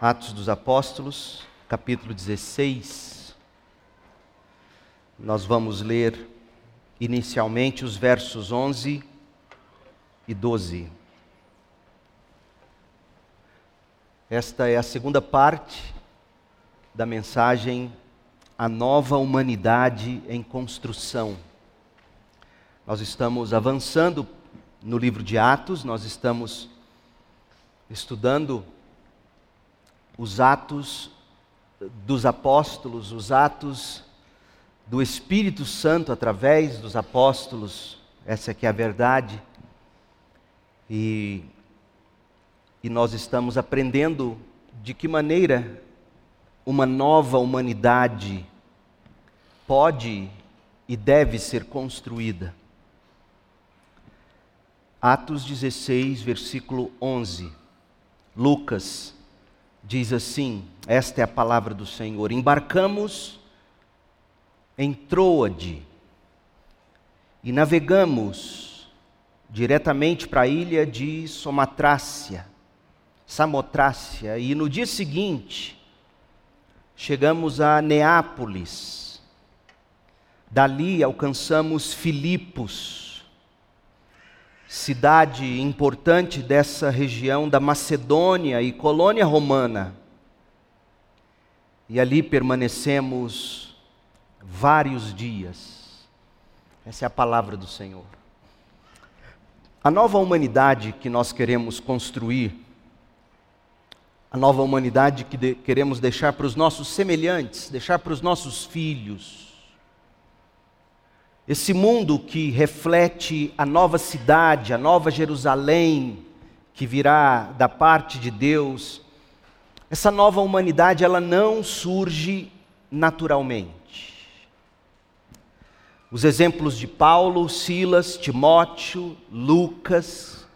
Atos dos Apóstolos, capítulo 16. Nós vamos ler inicialmente os versos 11 e 12. Esta é a segunda parte da mensagem A Nova Humanidade em Construção. Nós estamos avançando no livro de Atos, nós estamos estudando os atos dos apóstolos, os atos do Espírito Santo através dos apóstolos, essa aqui é a verdade. E, e nós estamos aprendendo de que maneira uma nova humanidade pode e deve ser construída. Atos 16, versículo 11. Lucas diz assim: Esta é a palavra do Senhor. Embarcamos em Troade e navegamos diretamente para a ilha de Somatrácia, Samotrácia, e no dia seguinte chegamos a Neápolis. Dali alcançamos Filipos cidade importante dessa região da Macedônia e colônia romana. E ali permanecemos vários dias. Essa é a palavra do Senhor. A nova humanidade que nós queremos construir, a nova humanidade que de, queremos deixar para os nossos semelhantes, deixar para os nossos filhos, esse mundo que reflete a nova cidade, a nova Jerusalém, que virá da parte de Deus, essa nova humanidade ela não surge naturalmente. Os exemplos de Paulo, Silas, Timóteo, Lucas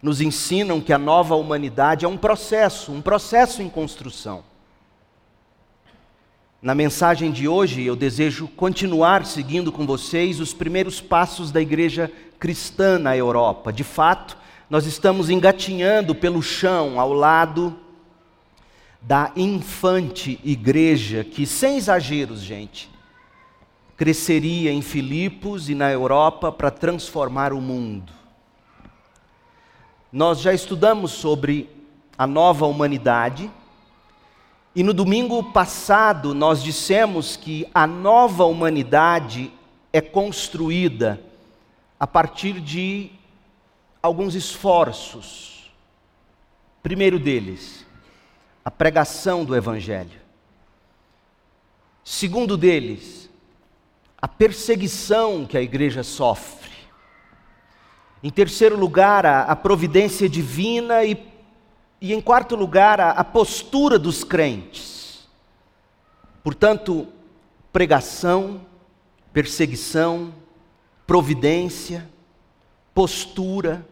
nos ensinam que a nova humanidade é um processo, um processo em construção. Na mensagem de hoje, eu desejo continuar seguindo com vocês os primeiros passos da igreja cristã na Europa. De fato, nós estamos engatinhando pelo chão ao lado da infante igreja, que, sem exageros, gente, cresceria em Filipos e na Europa para transformar o mundo. Nós já estudamos sobre a nova humanidade e no domingo passado nós dissemos que a nova humanidade é construída a partir de alguns esforços. Primeiro deles, a pregação do Evangelho. Segundo deles, a perseguição que a igreja sofre. Em terceiro lugar, a, providência divina e e em quarto lugar, a, a postura dos crentes. Portanto, pregação, perseguição, providência, postura.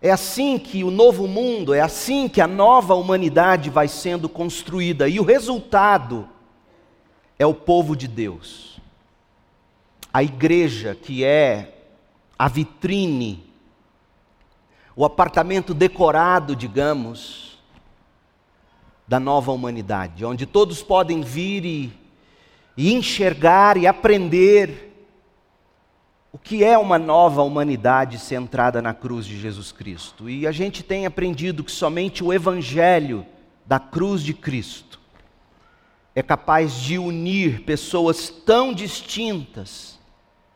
É assim que o novo mundo, é assim que a nova humanidade vai sendo construída, e o resultado é o povo de Deus. A igreja, que é a vitrine o apartamento decorado, digamos, da nova humanidade, onde todos podem vir e, e enxergar e aprender o que é uma nova humanidade centrada na cruz de Jesus Cristo. E a gente tem aprendido que somente o Evangelho da cruz de Cristo é capaz de unir pessoas tão distintas,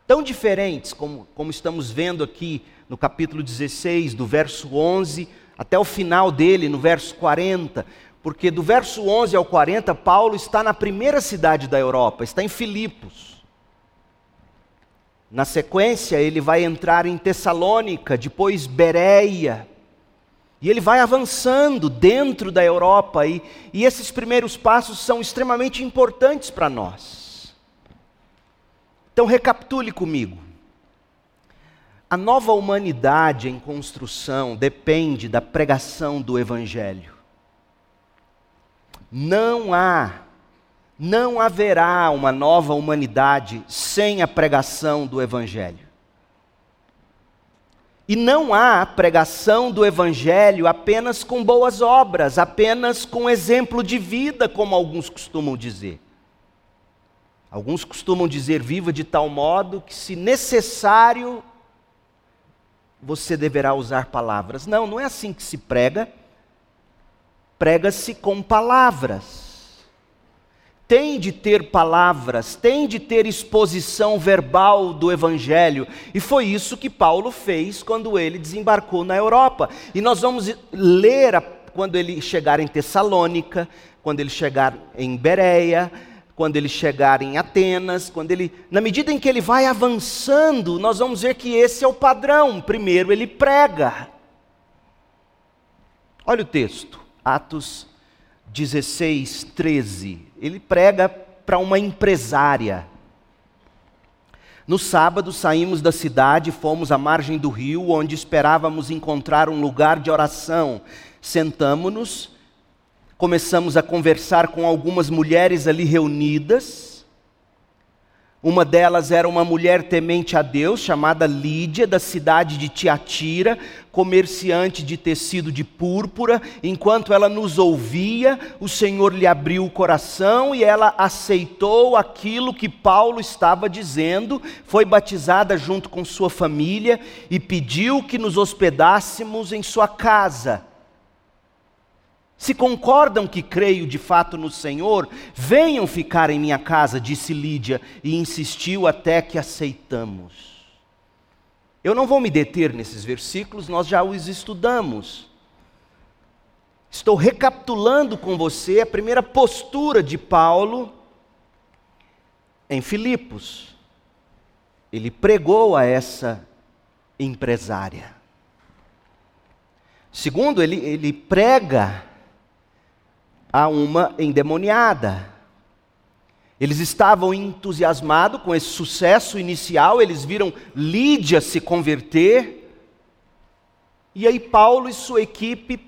tão diferentes, como, como estamos vendo aqui no capítulo 16, do verso 11 até o final dele, no verso 40, porque do verso 11 ao 40, Paulo está na primeira cidade da Europa, está em Filipos. Na sequência, ele vai entrar em Tessalônica, depois Bereia, e ele vai avançando dentro da Europa, e, e esses primeiros passos são extremamente importantes para nós. Então, recapitule comigo. A nova humanidade em construção depende da pregação do Evangelho. Não há, não haverá uma nova humanidade sem a pregação do Evangelho. E não há pregação do Evangelho apenas com boas obras, apenas com exemplo de vida, como alguns costumam dizer. Alguns costumam dizer: viva de tal modo que, se necessário, você deverá usar palavras. Não, não é assim que se prega. Prega-se com palavras tem de ter palavras, tem de ter exposição verbal do Evangelho. E foi isso que Paulo fez quando ele desembarcou na Europa. E nós vamos ler quando ele chegar em Tessalônica, quando ele chegar em Bereia, quando ele chegar em Atenas, quando ele, na medida em que ele vai avançando, nós vamos ver que esse é o padrão. Primeiro ele prega. Olha o texto, Atos 16, 13. Ele prega para uma empresária. No sábado saímos da cidade, fomos à margem do rio, onde esperávamos encontrar um lugar de oração. Sentamos-nos, começamos a conversar com algumas mulheres ali reunidas. Uma delas era uma mulher temente a Deus, chamada Lídia, da cidade de Tiatira, comerciante de tecido de púrpura. Enquanto ela nos ouvia, o Senhor lhe abriu o coração e ela aceitou aquilo que Paulo estava dizendo, foi batizada junto com sua família e pediu que nos hospedássemos em sua casa. Se concordam que creio de fato no Senhor, venham ficar em minha casa, disse Lídia, e insistiu até que aceitamos. Eu não vou me deter nesses versículos, nós já os estudamos. Estou recapitulando com você a primeira postura de Paulo em Filipos. Ele pregou a essa empresária. Segundo, ele, ele prega a uma endemoniada. Eles estavam entusiasmados com esse sucesso inicial, eles viram Lídia se converter. E aí Paulo e sua equipe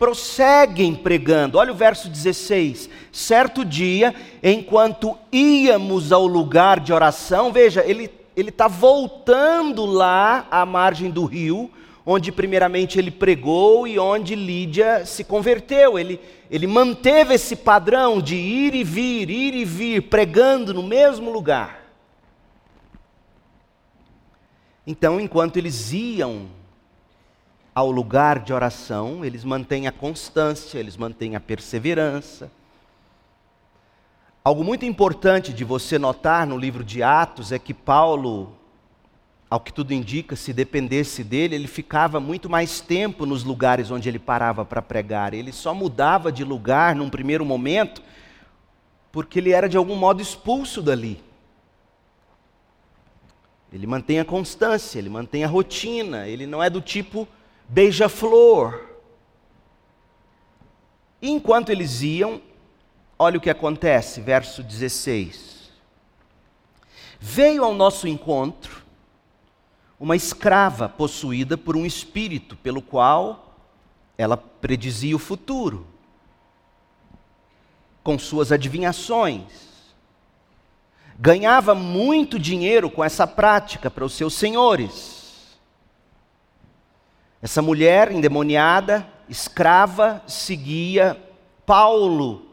prosseguem pregando. Olha o verso 16. Certo dia, enquanto íamos ao lugar de oração, veja, ele está voltando lá à margem do rio, onde primeiramente ele pregou e onde Lídia se converteu. Ele, ele manteve esse padrão de ir e vir, ir e vir, pregando no mesmo lugar. Então, enquanto eles iam ao lugar de oração, eles mantêm a constância, eles mantêm a perseverança. Algo muito importante de você notar no livro de Atos é que Paulo ao que tudo indica, se dependesse dele, ele ficava muito mais tempo nos lugares onde ele parava para pregar. Ele só mudava de lugar num primeiro momento, porque ele era de algum modo expulso dali. Ele mantém a constância, ele mantém a rotina, ele não é do tipo beija-flor. E enquanto eles iam, olha o que acontece, verso 16. Veio ao nosso encontro uma escrava possuída por um espírito, pelo qual ela predizia o futuro, com suas adivinhações. Ganhava muito dinheiro com essa prática para os seus senhores. Essa mulher endemoniada, escrava, seguia Paulo,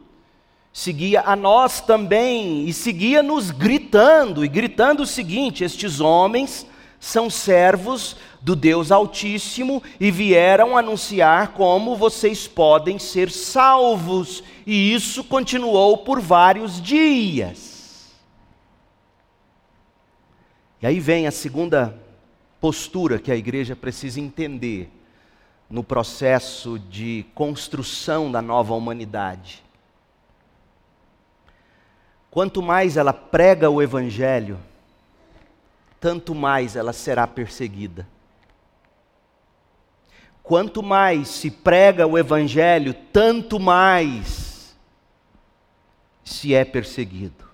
seguia a nós também, e seguia-nos gritando, e gritando o seguinte: estes homens são servos do Deus Altíssimo e vieram anunciar como vocês podem ser salvos. E isso continuou por vários dias. E aí vem a segunda postura que a igreja precisa entender no processo de construção da nova humanidade. Quanto mais ela prega o Evangelho, tanto mais ela será perseguida. Quanto mais se prega o Evangelho, tanto mais se é perseguido.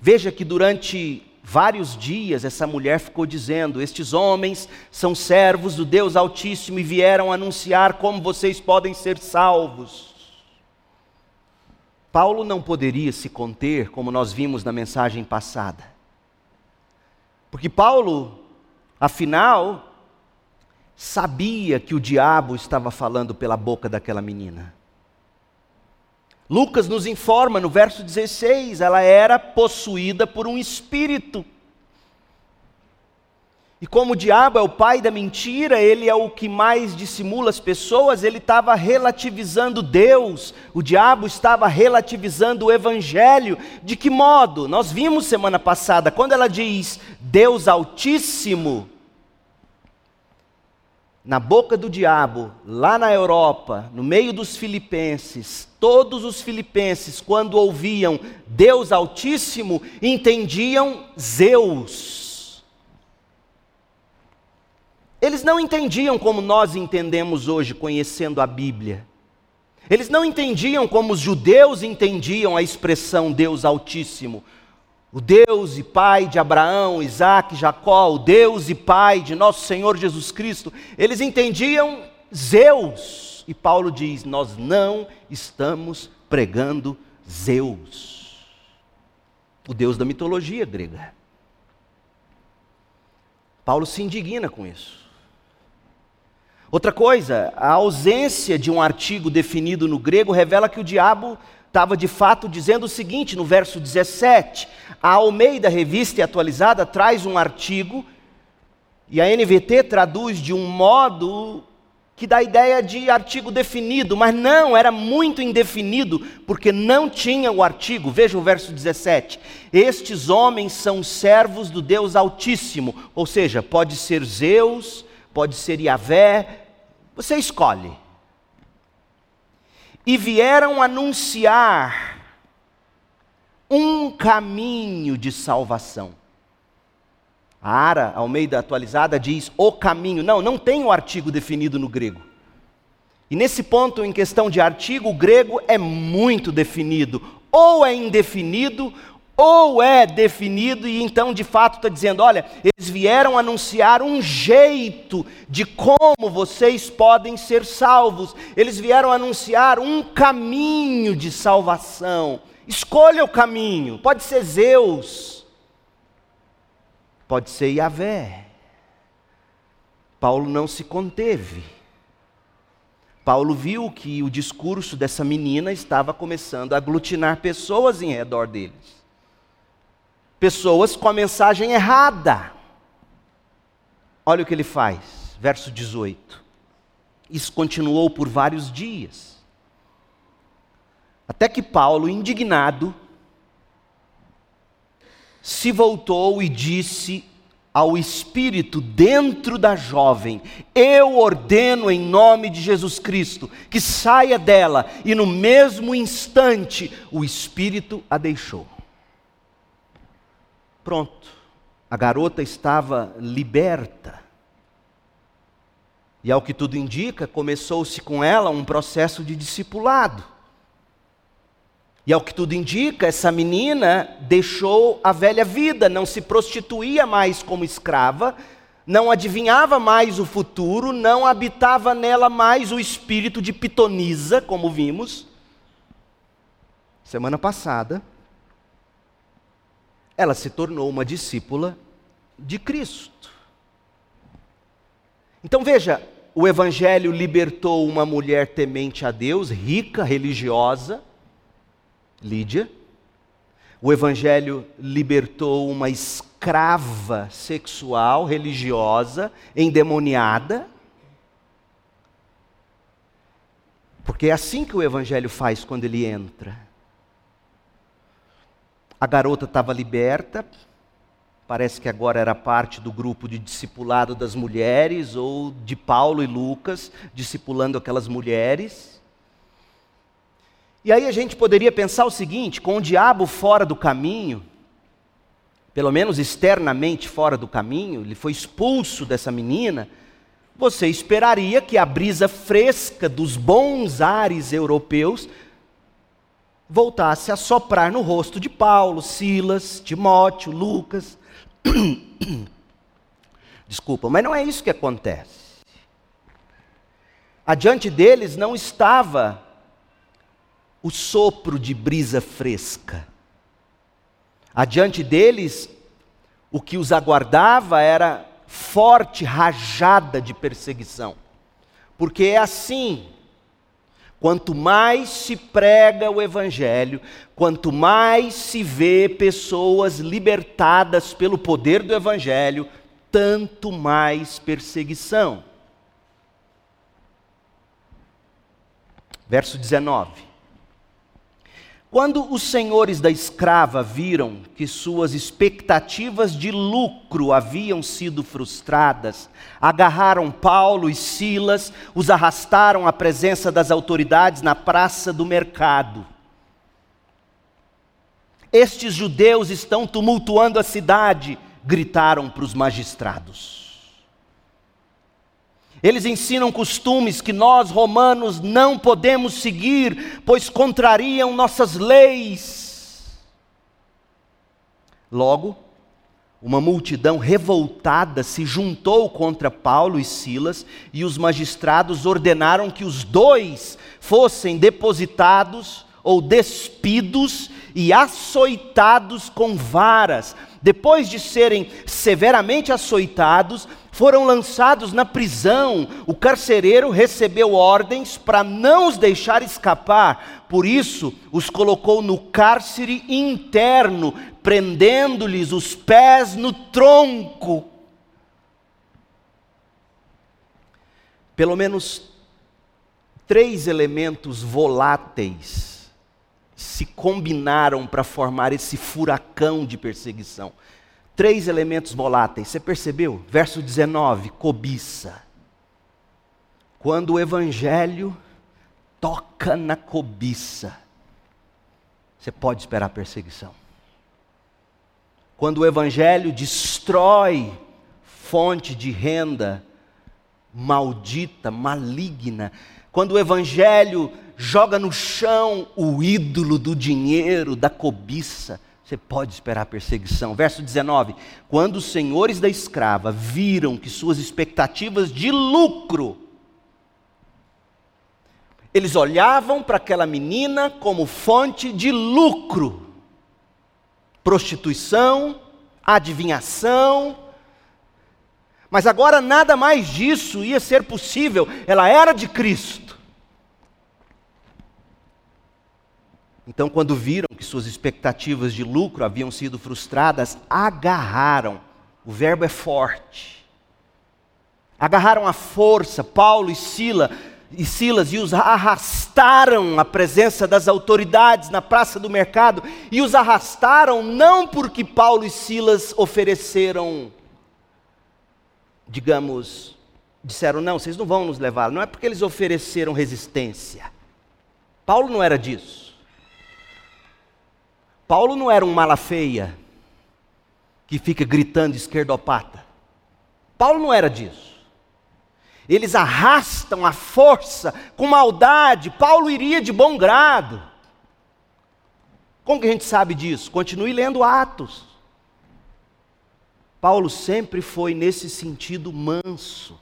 Veja que durante vários dias essa mulher ficou dizendo: Estes homens são servos do Deus Altíssimo e vieram anunciar como vocês podem ser salvos. Paulo não poderia se conter, como nós vimos na mensagem passada. Porque Paulo, afinal, sabia que o diabo estava falando pela boca daquela menina. Lucas nos informa no verso 16: ela era possuída por um espírito. E como o diabo é o pai da mentira, ele é o que mais dissimula as pessoas, ele estava relativizando Deus, o diabo estava relativizando o Evangelho. De que modo? Nós vimos semana passada, quando ela diz Deus Altíssimo, na boca do diabo, lá na Europa, no meio dos filipenses, todos os filipenses, quando ouviam Deus Altíssimo, entendiam Zeus. Eles não entendiam como nós entendemos hoje, conhecendo a Bíblia. Eles não entendiam como os judeus entendiam a expressão Deus Altíssimo. O Deus e Pai de Abraão, Isaac, Jacó, o Deus e Pai de nosso Senhor Jesus Cristo. Eles entendiam Zeus. E Paulo diz: Nós não estamos pregando Zeus, o Deus da mitologia grega. Paulo se indigna com isso. Outra coisa, a ausência de um artigo definido no grego revela que o diabo estava de fato dizendo o seguinte no verso 17. A Almeida Revista e Atualizada traz um artigo e a NVT traduz de um modo que dá a ideia de artigo definido, mas não, era muito indefinido, porque não tinha o artigo. Veja o verso 17. Estes homens são servos do Deus Altíssimo, ou seja, pode ser Zeus, pode ser Yahvé, você escolhe. E vieram anunciar um caminho de salvação. A Ara, Almeida atualizada, diz o caminho. Não, não tem o artigo definido no grego. E nesse ponto, em questão de artigo, o grego é muito definido. Ou é indefinido, ou é definido e então de fato está dizendo: olha, eles vieram anunciar um jeito de como vocês podem ser salvos, eles vieram anunciar um caminho de salvação. Escolha o caminho, pode ser Zeus, pode ser Yahvé. Paulo não se conteve. Paulo viu que o discurso dessa menina estava começando a aglutinar pessoas em redor deles pessoas com a mensagem errada. Olha o que ele faz, verso 18. Isso continuou por vários dias. Até que Paulo, indignado, se voltou e disse ao espírito dentro da jovem: Eu ordeno em nome de Jesus Cristo que saia dela, e no mesmo instante o espírito a deixou. Pronto, a garota estava liberta. E ao que tudo indica, começou-se com ela um processo de discipulado. E ao que tudo indica, essa menina deixou a velha vida, não se prostituía mais como escrava, não adivinhava mais o futuro, não habitava nela mais o espírito de pitonisa, como vimos. Semana passada, ela se tornou uma discípula de Cristo. Então veja, o Evangelho libertou uma mulher temente a Deus, rica, religiosa, Lídia. O Evangelho libertou uma escrava sexual, religiosa, endemoniada. Porque é assim que o Evangelho faz quando ele entra. A garota estava liberta, parece que agora era parte do grupo de discipulado das mulheres, ou de Paulo e Lucas, discipulando aquelas mulheres. E aí a gente poderia pensar o seguinte: com o diabo fora do caminho, pelo menos externamente fora do caminho, ele foi expulso dessa menina, você esperaria que a brisa fresca dos bons ares europeus voltasse a soprar no rosto de Paulo, Silas, Timóteo, Lucas. Desculpa, mas não é isso que acontece. Adiante deles não estava o sopro de brisa fresca. Adiante deles, o que os aguardava era forte rajada de perseguição. Porque é assim. Quanto mais se prega o Evangelho, quanto mais se vê pessoas libertadas pelo poder do Evangelho, tanto mais perseguição. Verso 19. Quando os senhores da escrava viram que suas expectativas de lucro haviam sido frustradas, agarraram Paulo e Silas, os arrastaram à presença das autoridades na praça do mercado. Estes judeus estão tumultuando a cidade, gritaram para os magistrados. Eles ensinam costumes que nós, romanos, não podemos seguir, pois contrariam nossas leis. Logo, uma multidão revoltada se juntou contra Paulo e Silas, e os magistrados ordenaram que os dois fossem depositados ou despidos e açoitados com varas. Depois de serem severamente açoitados, foram lançados na prisão. O carcereiro recebeu ordens para não os deixar escapar, por isso os colocou no cárcere interno, prendendo-lhes os pés no tronco. Pelo menos três elementos voláteis se combinaram para formar esse furacão de perseguição três elementos voláteis. Você percebeu? Verso 19: cobiça. Quando o evangelho toca na cobiça, você pode esperar perseguição. Quando o evangelho destrói fonte de renda maldita, maligna, quando o evangelho joga no chão o ídolo do dinheiro, da cobiça, você pode esperar perseguição. Verso 19: Quando os senhores da escrava viram que suas expectativas de lucro, eles olhavam para aquela menina como fonte de lucro, prostituição, adivinhação, mas agora nada mais disso ia ser possível, ela era de Cristo. Então, quando viram que suas expectativas de lucro haviam sido frustradas, agarraram. O verbo é forte. Agarraram a força, Paulo e Sila, e Silas e os arrastaram à presença das autoridades na praça do mercado e os arrastaram não porque Paulo e Silas ofereceram digamos, disseram não, vocês não vão nos levar, não é porque eles ofereceram resistência. Paulo não era disso. Paulo não era um mala feia que fica gritando esquerdopata. Paulo não era disso. Eles arrastam a força com maldade. Paulo iria de bom grado. Como que a gente sabe disso? Continue lendo Atos. Paulo sempre foi nesse sentido manso.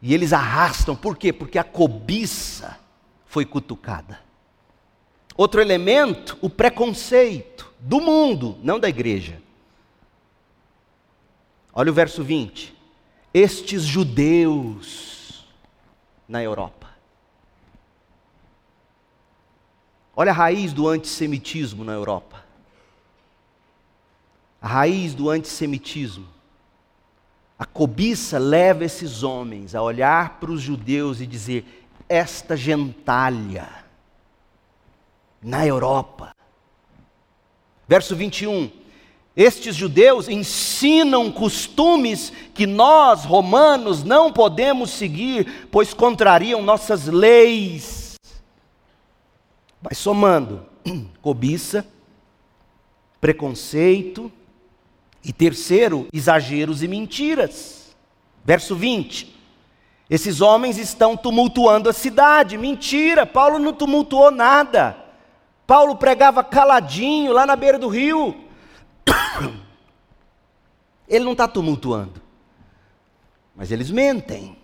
E eles arrastam, por quê? Porque a cobiça foi cutucada. Outro elemento, o preconceito do mundo, não da igreja. Olha o verso 20. Estes judeus na Europa. Olha a raiz do antissemitismo na Europa. A raiz do antissemitismo. A cobiça leva esses homens a olhar para os judeus e dizer: esta gentalha na Europa. Verso 21. Estes judeus ensinam costumes que nós, romanos, não podemos seguir, pois contrariam nossas leis. Vai somando: cobiça, preconceito, e terceiro, exageros e mentiras. Verso 20. Esses homens estão tumultuando a cidade. Mentira, Paulo não tumultuou nada. Paulo pregava caladinho lá na beira do rio. Ele não está tumultuando, mas eles mentem.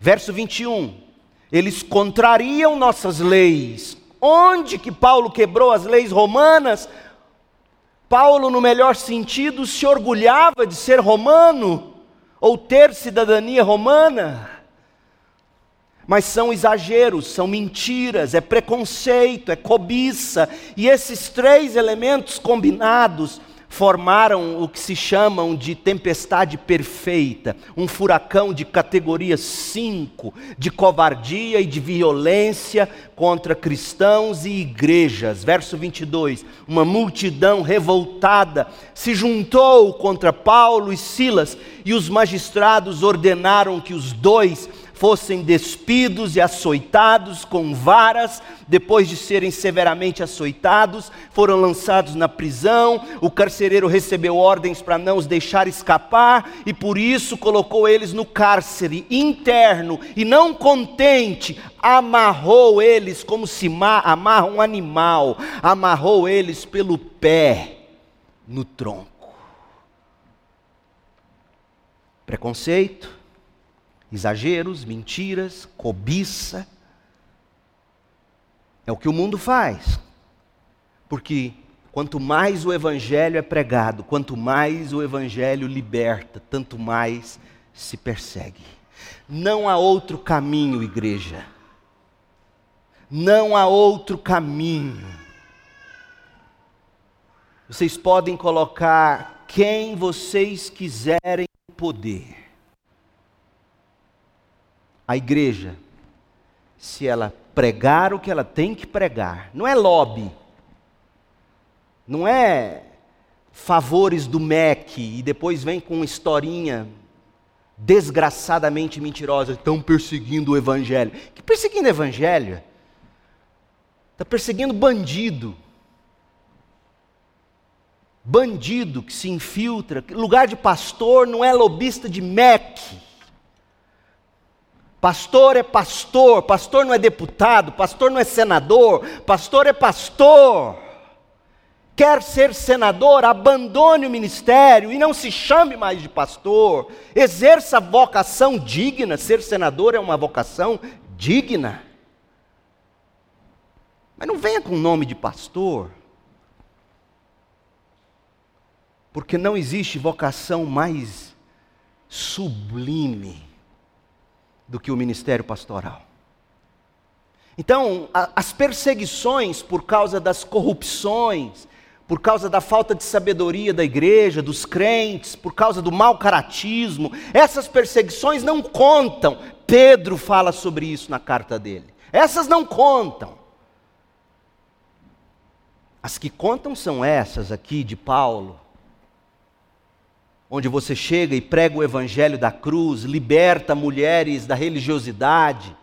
Verso 21. Eles contrariam nossas leis. Onde que Paulo quebrou as leis romanas? Paulo, no melhor sentido, se orgulhava de ser romano ou ter cidadania romana. Mas são exageros, são mentiras, é preconceito, é cobiça, e esses três elementos combinados formaram o que se chamam de tempestade perfeita, um furacão de categoria 5, de covardia e de violência contra cristãos e igrejas. Verso 22: Uma multidão revoltada se juntou contra Paulo e Silas, e os magistrados ordenaram que os dois fossem despidos e açoitados com varas, depois de serem severamente açoitados, foram lançados na prisão. O carcereiro recebeu ordens para não os deixar escapar e por isso colocou eles no cárcere interno e não contente, amarrou eles como se amarra um animal, amarrou eles pelo pé no tronco. Preconceito, Exageros, mentiras, cobiça. É o que o mundo faz. Porque quanto mais o Evangelho é pregado, quanto mais o Evangelho liberta, tanto mais se persegue. Não há outro caminho, igreja. Não há outro caminho. Vocês podem colocar quem vocês quiserem poder a igreja, se ela pregar o que ela tem que pregar, não é lobby, não é favores do MEC e depois vem com uma historinha desgraçadamente mentirosa, estão perseguindo o evangelho. Que perseguindo o evangelho? Está perseguindo bandido. Bandido que se infiltra. Lugar de pastor não é lobista de MEC. Pastor é pastor, pastor não é deputado, pastor não é senador, pastor é pastor. Quer ser senador, abandone o ministério e não se chame mais de pastor. Exerça vocação digna, ser senador é uma vocação digna. Mas não venha com o nome de pastor. Porque não existe vocação mais sublime do que o ministério pastoral. Então, a, as perseguições por causa das corrupções, por causa da falta de sabedoria da igreja, dos crentes, por causa do mau caratismo, essas perseguições não contam. Pedro fala sobre isso na carta dele. Essas não contam. As que contam são essas aqui de Paulo, onde você chega e prega o evangelho da cruz, liberta mulheres da religiosidade,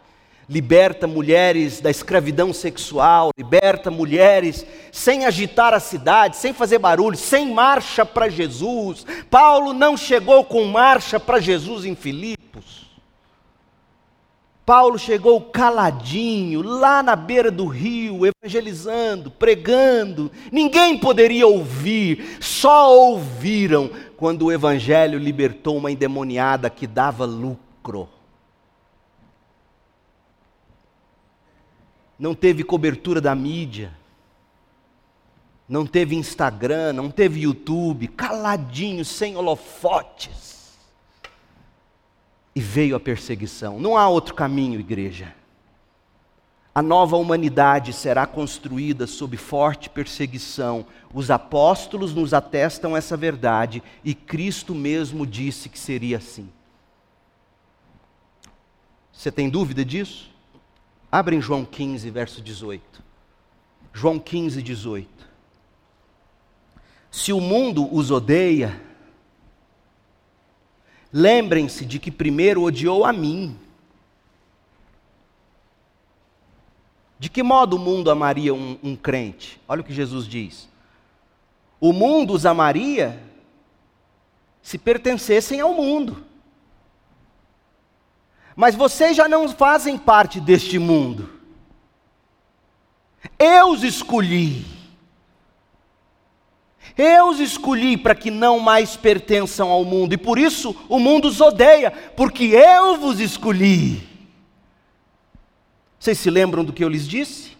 liberta mulheres da escravidão sexual, liberta mulheres sem agitar a cidade, sem fazer barulho, sem marcha para Jesus. Paulo não chegou com marcha para Jesus em Filipos. Paulo chegou caladinho, lá na beira do rio, evangelizando, pregando. Ninguém poderia ouvir, só ouviram quando o evangelho libertou uma endemoniada que dava lucro. Não teve cobertura da mídia, não teve Instagram, não teve YouTube, caladinho, sem holofotes e veio a perseguição. Não há outro caminho, igreja. A nova humanidade será construída sob forte perseguição. Os apóstolos nos atestam essa verdade e Cristo mesmo disse que seria assim. Você tem dúvida disso? Abre em João 15, verso 18. João 15, 18. Se o mundo os odeia, Lembrem-se de que primeiro odiou a mim. De que modo o mundo amaria um, um, crente? Olha o que Jesus diz. O mundo os amaria se pertencessem ao mundo. Mas vocês já não fazem parte deste mundo. Eu os escolhi. Eu os escolhi para que não mais pertençam ao mundo, e por isso o mundo os odeia, porque eu vos escolhi. Vocês se lembram do que eu lhes disse?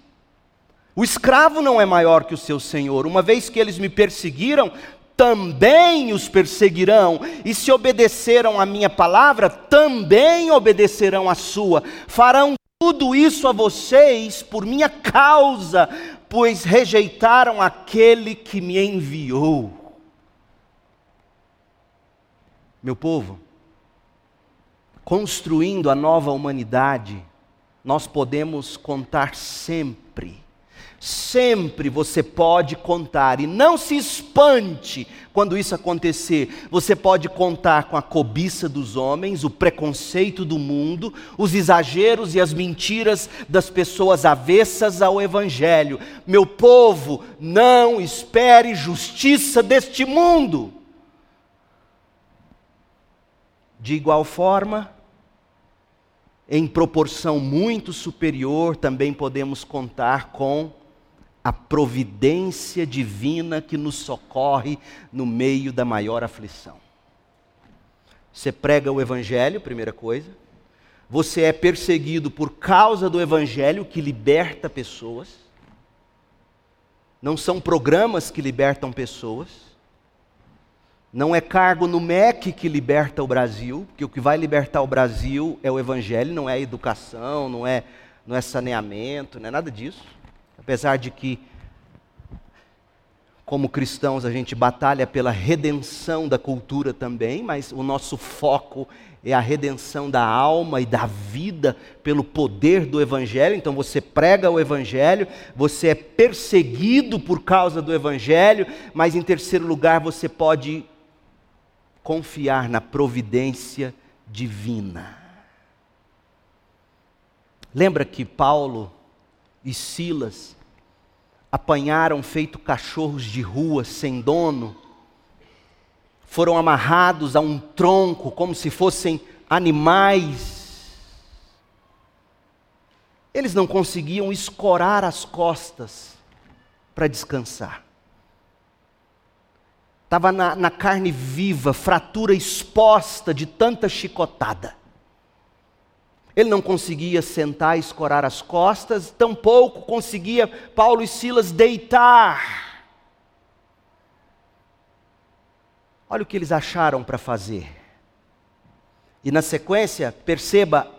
O escravo não é maior que o seu senhor. Uma vez que eles me perseguiram, também os perseguirão, e se obedeceram à minha palavra, também obedecerão à sua. Farão tudo isso a vocês por minha causa, pois rejeitaram aquele que me enviou. Meu povo, construindo a nova humanidade, nós podemos contar sempre Sempre você pode contar, e não se espante quando isso acontecer. Você pode contar com a cobiça dos homens, o preconceito do mundo, os exageros e as mentiras das pessoas avessas ao Evangelho. Meu povo, não espere justiça deste mundo. De igual forma, em proporção muito superior, também podemos contar com a providência divina que nos socorre no meio da maior aflição. Você prega o Evangelho, primeira coisa. Você é perseguido por causa do Evangelho que liberta pessoas. Não são programas que libertam pessoas. Não é cargo no MEC que liberta o Brasil, porque o que vai libertar o Brasil é o Evangelho, não é educação, não é, não é saneamento, não é nada disso. Apesar de que, como cristãos, a gente batalha pela redenção da cultura também, mas o nosso foco é a redenção da alma e da vida pelo poder do Evangelho. Então você prega o Evangelho, você é perseguido por causa do Evangelho, mas em terceiro lugar você pode confiar na providência divina. Lembra que Paulo e Silas apanharam feito cachorros de rua sem dono, foram amarrados a um tronco como se fossem animais. Eles não conseguiam escorar as costas para descansar. Estava na, na carne viva, fratura exposta de tanta chicotada. Ele não conseguia sentar e escorar as costas, tampouco conseguia Paulo e Silas deitar. Olha o que eles acharam para fazer. E na sequência, perceba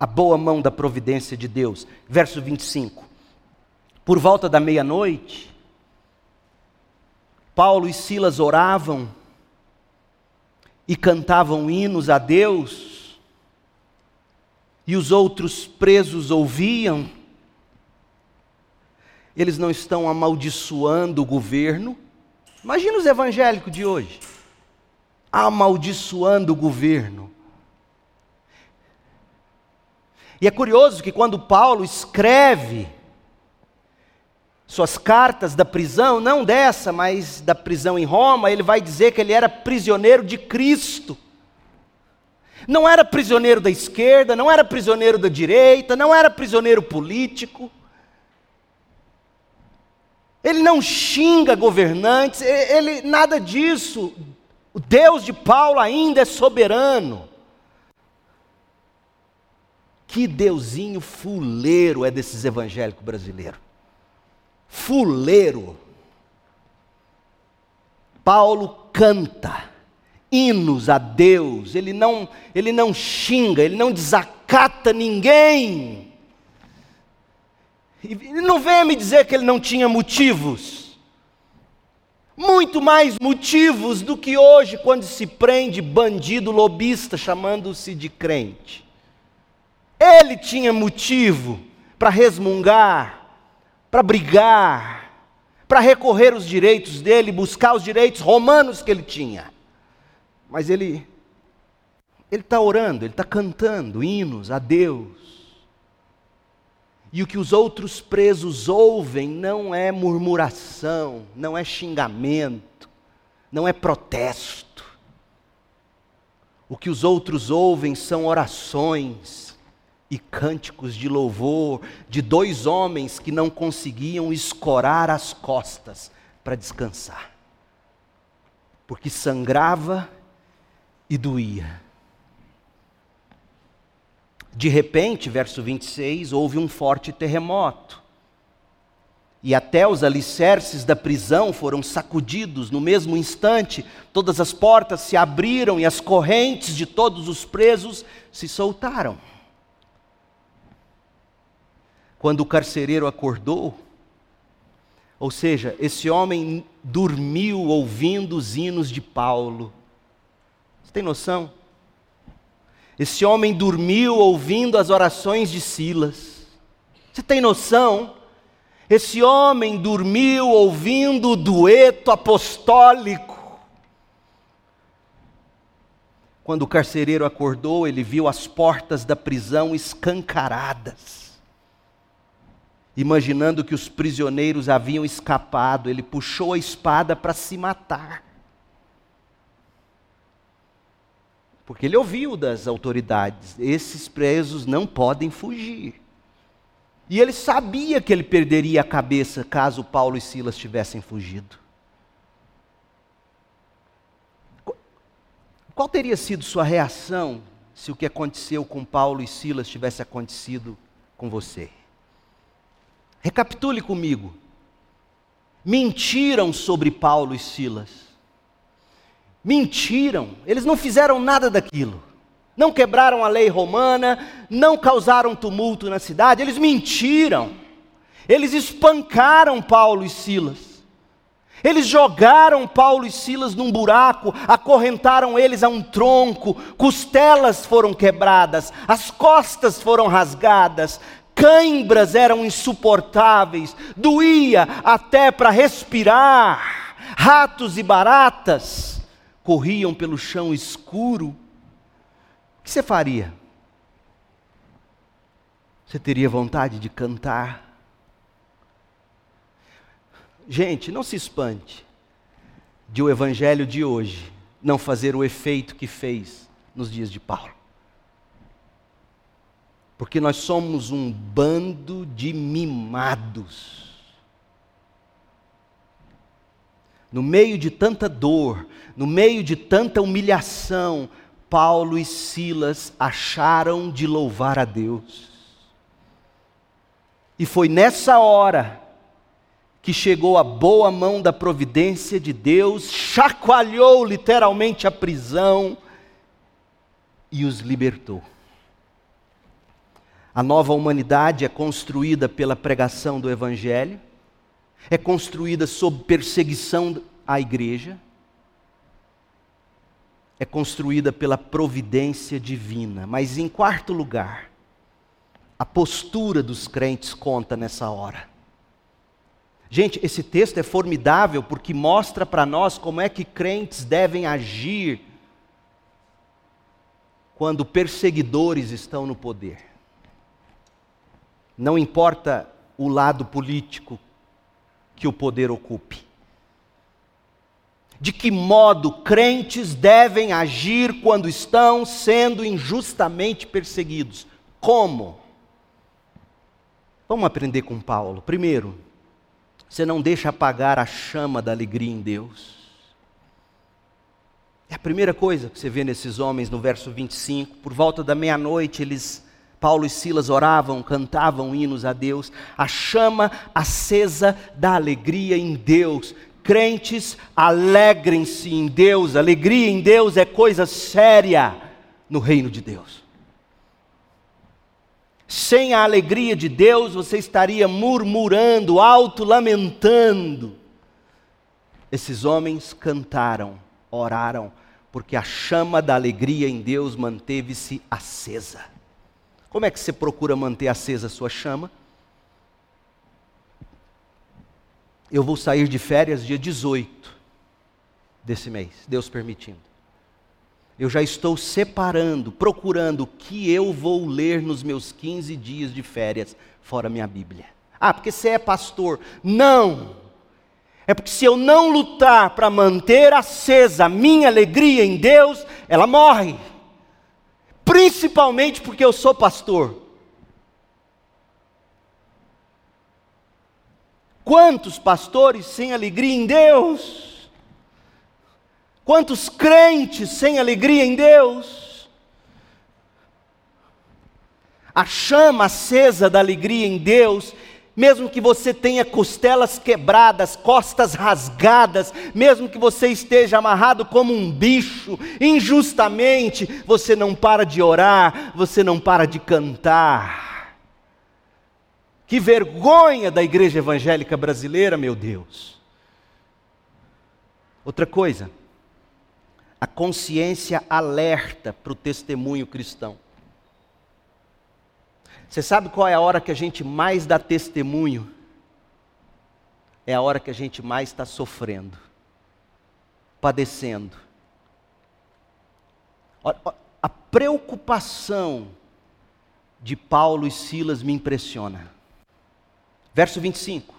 a boa mão da providência de Deus. Verso 25. Por volta da meia-noite, Paulo e Silas oravam e cantavam hinos a Deus e os outros presos ouviam, eles não estão amaldiçoando o governo. Imagina os evangélicos de hoje, amaldiçoando o governo. E é curioso que quando Paulo escreve suas cartas da prisão, não dessa, mas da prisão em Roma, ele vai dizer que ele era prisioneiro de Cristo. Não era prisioneiro da esquerda, não era prisioneiro da direita, não era prisioneiro político. Ele não xinga governantes, ele nada disso. O Deus de Paulo ainda é soberano. Que deusinho fuleiro é desses evangélicos brasileiros. Fuleiro. Paulo canta hinos a Deus, ele não, ele não xinga, ele não desacata ninguém. E não venha me dizer que ele não tinha motivos. Muito mais motivos do que hoje, quando se prende bandido lobista chamando-se de crente. Ele tinha motivo para resmungar, para brigar, para recorrer os direitos dele, buscar os direitos romanos que ele tinha. Mas ele ele está orando, ele está cantando hinos a Deus. E o que os outros presos ouvem não é murmuração, não é xingamento, não é protesto. O que os outros ouvem são orações e cânticos de louvor de dois homens que não conseguiam escorar as costas para descansar, porque sangrava e doía. De repente, verso 26, houve um forte terremoto. e até os alicerces da prisão foram sacudidos no mesmo instante, todas as portas se abriram e as correntes de todos os presos se soltaram. Quando o carcereiro acordou, ou seja, esse homem dormiu ouvindo os hinos de Paulo. Você tem noção? Esse homem dormiu ouvindo as orações de Silas. Você tem noção? Esse homem dormiu ouvindo o dueto apostólico. Quando o carcereiro acordou, ele viu as portas da prisão escancaradas. Imaginando que os prisioneiros haviam escapado, ele puxou a espada para se matar. Porque ele ouviu das autoridades: esses presos não podem fugir. E ele sabia que ele perderia a cabeça caso Paulo e Silas tivessem fugido. Qual teria sido sua reação se o que aconteceu com Paulo e Silas tivesse acontecido com você? Recapitule comigo. Mentiram sobre Paulo e Silas. Mentiram, eles não fizeram nada daquilo. Não quebraram a lei romana, não causaram tumulto na cidade, eles mentiram, eles espancaram Paulo e Silas. Eles jogaram Paulo e Silas num buraco, acorrentaram eles a um tronco, costelas foram quebradas, as costas foram rasgadas, cãibras eram insuportáveis, doía até para respirar, ratos e baratas corriam pelo chão escuro que você faria? Você teria vontade de cantar? Gente, não se espante de o evangelho de hoje não fazer o efeito que fez nos dias de Paulo. Porque nós somos um bando de mimados. No meio de tanta dor, no meio de tanta humilhação, Paulo e Silas acharam de louvar a Deus. E foi nessa hora que chegou a boa mão da providência de Deus, chacoalhou literalmente a prisão e os libertou. A nova humanidade é construída pela pregação do Evangelho, é construída sob perseguição à igreja, é construída pela providência divina. Mas, em quarto lugar, a postura dos crentes conta nessa hora. Gente, esse texto é formidável porque mostra para nós como é que crentes devem agir quando perseguidores estão no poder. Não importa o lado político que o poder ocupe de que modo crentes devem agir quando estão sendo injustamente perseguidos. Como? Vamos aprender com Paulo. Primeiro, você não deixa apagar a chama da alegria em Deus. É a primeira coisa que você vê nesses homens no verso 25. Por volta da meia-noite, eles, Paulo e Silas oravam, cantavam hinos a Deus. A chama acesa da alegria em Deus Crentes, alegrem-se em Deus, alegria em Deus é coisa séria no reino de Deus. Sem a alegria de Deus, você estaria murmurando, auto-lamentando. Esses homens cantaram, oraram, porque a chama da alegria em Deus manteve-se acesa. Como é que você procura manter acesa a sua chama? Eu vou sair de férias dia 18 desse mês, Deus permitindo. Eu já estou separando, procurando o que eu vou ler nos meus 15 dias de férias, fora minha Bíblia. Ah, porque você é pastor. Não! É porque se eu não lutar para manter acesa a minha alegria em Deus, ela morre. Principalmente porque eu sou pastor. Quantos pastores sem alegria em Deus? Quantos crentes sem alegria em Deus? A chama acesa da alegria em Deus mesmo que você tenha costelas quebradas, costas rasgadas, mesmo que você esteja amarrado como um bicho, injustamente, você não para de orar, você não para de cantar. Que vergonha da igreja evangélica brasileira, meu Deus. Outra coisa, a consciência alerta para o testemunho cristão. Você sabe qual é a hora que a gente mais dá testemunho? É a hora que a gente mais está sofrendo, padecendo. A preocupação de Paulo e Silas me impressiona. Verso 25: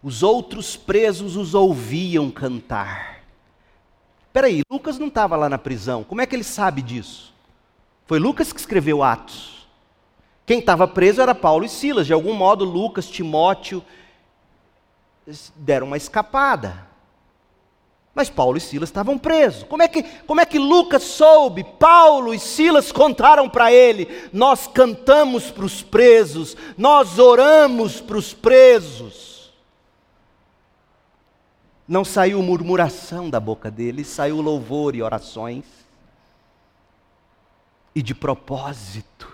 Os outros presos os ouviam cantar. Espera aí, Lucas não estava lá na prisão, como é que ele sabe disso? Foi Lucas que escreveu Atos. Quem estava preso era Paulo e Silas. De algum modo, Lucas, Timóteo deram uma escapada. Mas Paulo e Silas estavam presos. Como é que, como é que Lucas soube? Paulo e Silas contaram para ele: Nós cantamos para os presos, nós oramos para os presos. Não saiu murmuração da boca deles, saiu louvor e orações. E de propósito,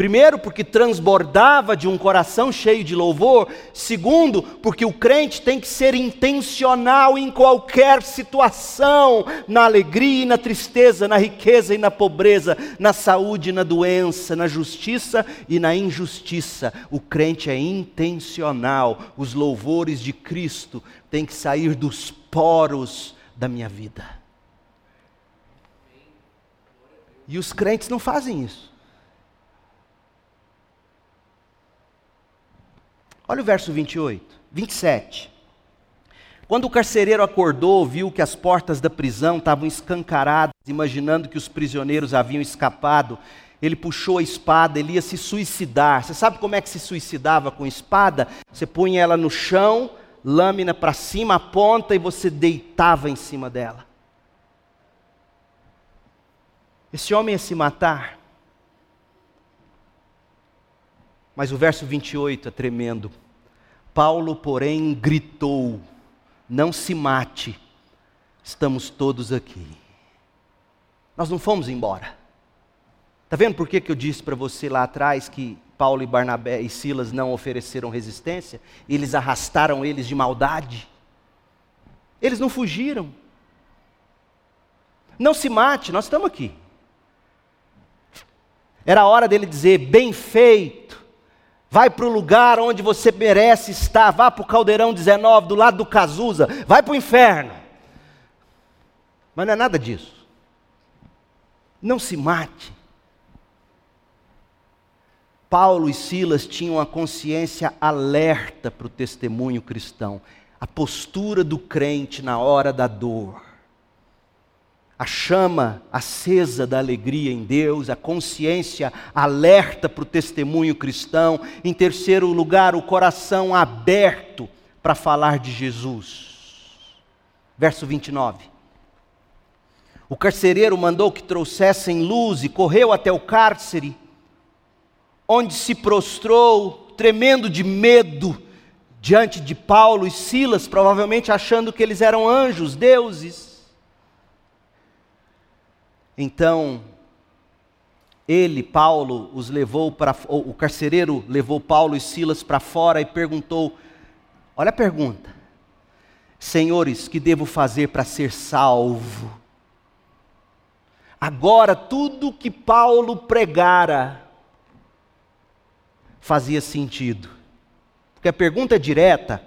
Primeiro, porque transbordava de um coração cheio de louvor. Segundo, porque o crente tem que ser intencional em qualquer situação, na alegria e na tristeza, na riqueza e na pobreza, na saúde e na doença, na justiça e na injustiça. O crente é intencional. Os louvores de Cristo têm que sair dos poros da minha vida. E os crentes não fazem isso. Olha o verso 28, 27. Quando o carcereiro acordou, viu que as portas da prisão estavam escancaradas, imaginando que os prisioneiros haviam escapado, ele puxou a espada, ele ia se suicidar. Você sabe como é que se suicidava com espada? Você punha ela no chão, lâmina para cima, a ponta, e você deitava em cima dela. Esse homem ia se matar. Mas o verso 28 é tremendo. Paulo, porém, gritou: Não se mate, estamos todos aqui. Nós não fomos embora. Está vendo por que, que eu disse para você lá atrás que Paulo e Barnabé e Silas não ofereceram resistência? Eles arrastaram eles de maldade. Eles não fugiram. Não se mate, nós estamos aqui. Era hora dele dizer: bem feito, Vai para o lugar onde você merece estar. Vá para o Caldeirão 19, do lado do Cazuza. Vai para o inferno. Mas não é nada disso. Não se mate. Paulo e Silas tinham a consciência alerta para o testemunho cristão, a postura do crente na hora da dor a chama acesa da alegria em Deus, a consciência alerta para o testemunho cristão. Em terceiro lugar, o coração aberto para falar de Jesus. Verso 29. O carcereiro mandou que trouxessem luz e correu até o cárcere, onde se prostrou, tremendo de medo, diante de Paulo e Silas, provavelmente achando que eles eram anjos, deuses. Então, ele, Paulo, os levou para. O carcereiro levou Paulo e Silas para fora e perguntou: Olha a pergunta. Senhores, que devo fazer para ser salvo? Agora, tudo que Paulo pregara fazia sentido. Porque a pergunta é direta: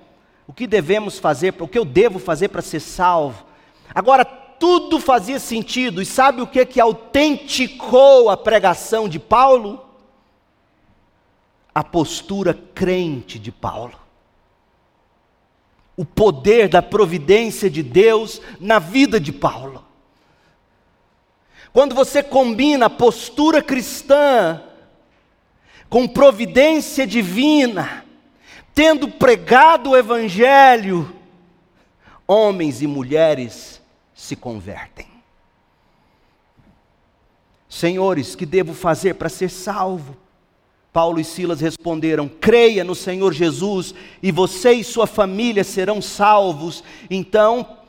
o que devemos fazer, o que eu devo fazer para ser salvo? Agora, tudo fazia sentido. E sabe o que que autenticou a pregação de Paulo? A postura crente de Paulo. O poder da providência de Deus na vida de Paulo. Quando você combina a postura cristã com providência divina, tendo pregado o Evangelho, homens e mulheres se convertem. Senhores, que devo fazer para ser salvo? Paulo e Silas responderam: Creia no Senhor Jesus e você e sua família serão salvos. Então,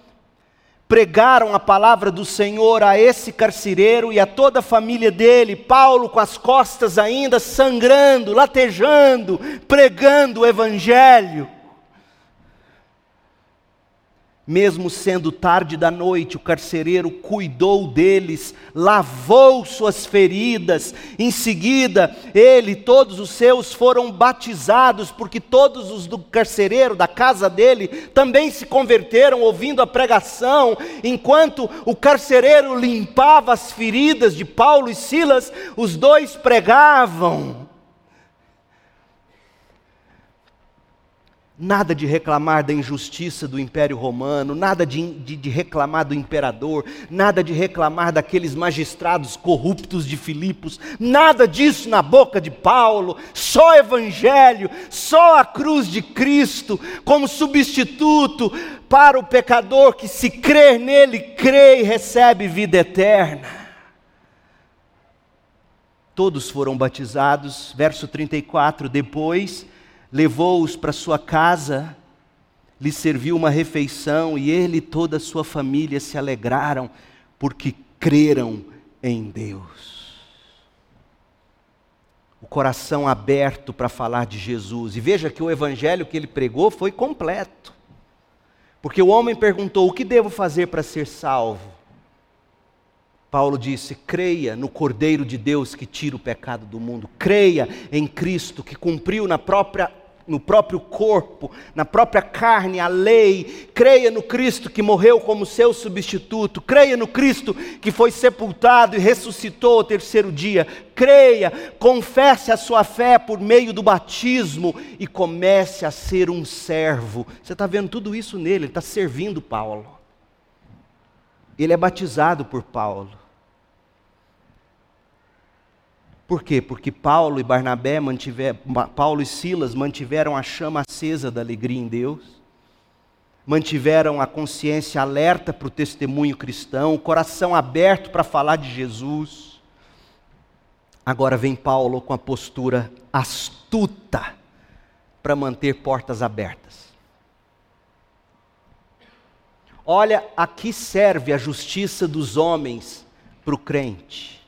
pregaram a palavra do Senhor a esse carcereiro e a toda a família dele. Paulo, com as costas ainda sangrando, latejando, pregando o Evangelho. Mesmo sendo tarde da noite, o carcereiro cuidou deles, lavou suas feridas. Em seguida, ele e todos os seus foram batizados, porque todos os do carcereiro, da casa dele, também se converteram ouvindo a pregação. Enquanto o carcereiro limpava as feridas de Paulo e Silas, os dois pregavam. Nada de reclamar da injustiça do Império Romano, nada de, de, de, reclamar do imperador, nada de reclamar daqueles magistrados corruptos de Filipos, nada disso na boca de Paulo, só Evangelho, só a cruz de Cristo como substituto para o pecador que, se crer nele, crê e recebe vida eterna. Todos foram batizados, verso 34, depois levou-os para sua casa, lhe serviu uma refeição e ele e toda a sua família se alegraram porque creram em Deus. O coração aberto para falar de Jesus. E veja que o evangelho que ele pregou foi completo. Porque o homem perguntou: O que devo fazer para ser salvo? Paulo disse: creia no Cordeiro de Deus que tira o pecado do mundo, creia em Cristo que cumpriu na própria no próprio corpo, na própria carne, a lei. Creia no Cristo que morreu como seu substituto. Creia no Cristo que foi sepultado e ressuscitou ao terceiro dia. Creia, confesse a sua fé por meio do batismo e comece a ser um servo. Você está vendo tudo isso nele, ele está servindo Paulo. Ele é batizado por Paulo. Por quê? Porque Paulo e Barnabé mantiveram, Paulo e Silas mantiveram a chama acesa da alegria em Deus, mantiveram a consciência alerta para o testemunho cristão, o coração aberto para falar de Jesus. Agora vem Paulo com a postura astuta para manter portas abertas. Olha, aqui serve a justiça dos homens para o crente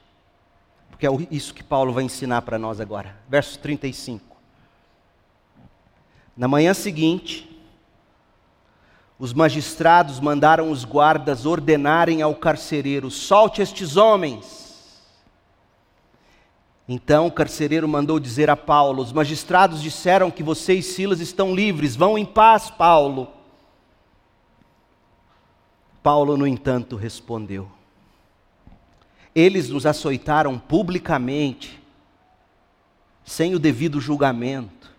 porque é isso que Paulo vai ensinar para nós agora. Verso 35. Na manhã seguinte, os magistrados mandaram os guardas ordenarem ao carcereiro: solte estes homens. Então o carcereiro mandou dizer a Paulo: Os magistrados disseram que você e Silas estão livres, vão em paz, Paulo. Paulo, no entanto, respondeu: eles nos açoitaram publicamente, sem o devido julgamento,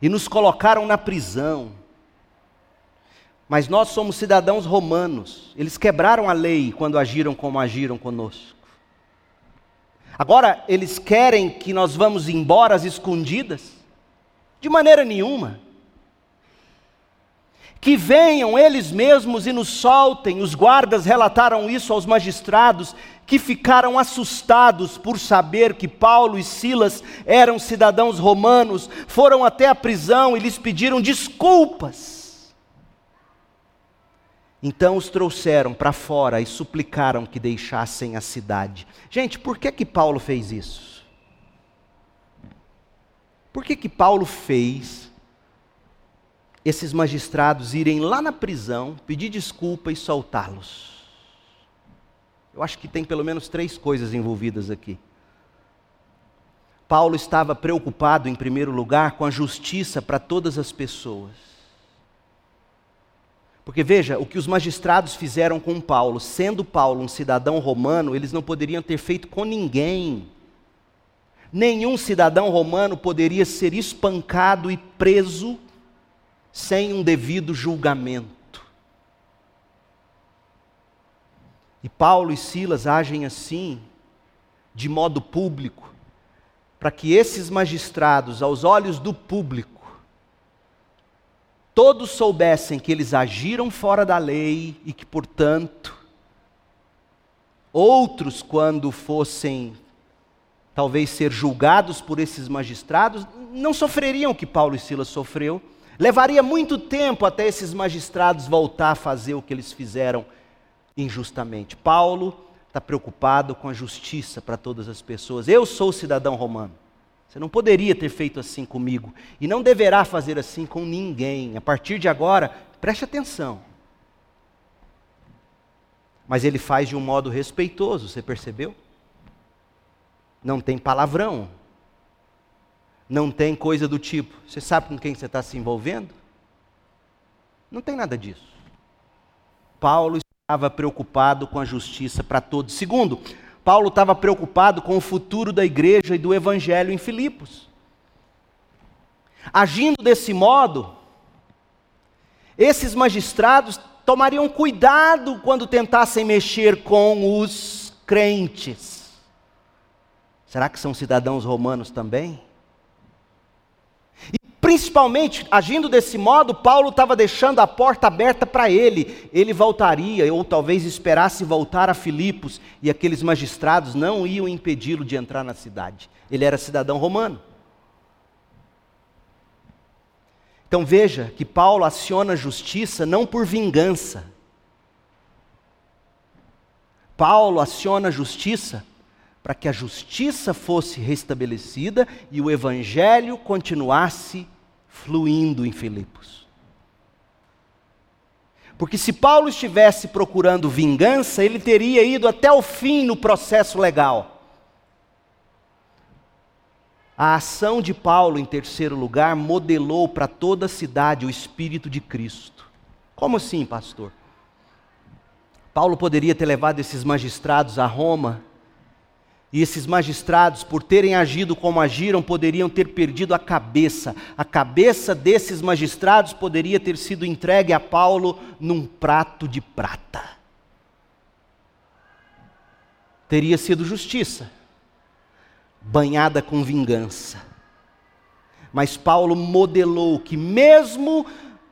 e nos colocaram na prisão. Mas nós somos cidadãos romanos, eles quebraram a lei quando agiram como agiram conosco. Agora, eles querem que nós vamos embora às escondidas? De maneira nenhuma que venham eles mesmos e nos soltem. Os guardas relataram isso aos magistrados, que ficaram assustados por saber que Paulo e Silas eram cidadãos romanos, foram até a prisão e lhes pediram desculpas. Então os trouxeram para fora e suplicaram que deixassem a cidade. Gente, por que que Paulo fez isso? Por que que Paulo fez esses magistrados irem lá na prisão, pedir desculpa e soltá-los. Eu acho que tem pelo menos três coisas envolvidas aqui. Paulo estava preocupado, em primeiro lugar, com a justiça para todas as pessoas. Porque veja, o que os magistrados fizeram com Paulo, sendo Paulo um cidadão romano, eles não poderiam ter feito com ninguém. Nenhum cidadão romano poderia ser espancado e preso sem um devido julgamento. E Paulo e Silas agem assim, de modo público, para que esses magistrados, aos olhos do público, todos soubessem que eles agiram fora da lei e que, portanto, outros, quando fossem talvez ser julgados por esses magistrados, não sofreriam o que Paulo e Silas sofreu. Levaria muito tempo até esses magistrados voltar a fazer o que eles fizeram injustamente. Paulo está preocupado com a justiça para todas as pessoas. Eu sou cidadão romano. Você não poderia ter feito assim comigo e não deverá fazer assim com ninguém. A partir de agora, preste atenção. Mas ele faz de um modo respeitoso, você percebeu? Não tem palavrão. Não tem coisa do tipo, você sabe com quem você está se envolvendo? Não tem nada disso. Paulo estava preocupado com a justiça para todos. Segundo, Paulo estava preocupado com o futuro da igreja e do evangelho em Filipos. Agindo desse modo, esses magistrados tomariam cuidado quando tentassem mexer com os crentes. Será que são cidadãos romanos também? Principalmente, agindo desse modo, Paulo estava deixando a porta aberta para ele. Ele voltaria, ou talvez esperasse voltar a Filipos, e aqueles magistrados não iam impedi-lo de entrar na cidade. Ele era cidadão romano. Então veja que Paulo aciona a justiça não por vingança. Paulo aciona a justiça para que a justiça fosse restabelecida e o evangelho continuasse fluindo em Filipos. Porque se Paulo estivesse procurando vingança, ele teria ido até o fim no processo legal. A ação de Paulo, em terceiro lugar, modelou para toda a cidade o Espírito de Cristo. Como assim, pastor? Paulo poderia ter levado esses magistrados a Roma, e esses magistrados, por terem agido como agiram, poderiam ter perdido a cabeça. A cabeça desses magistrados poderia ter sido entregue a Paulo num prato de prata. Teria sido justiça banhada com vingança. Mas Paulo modelou que, mesmo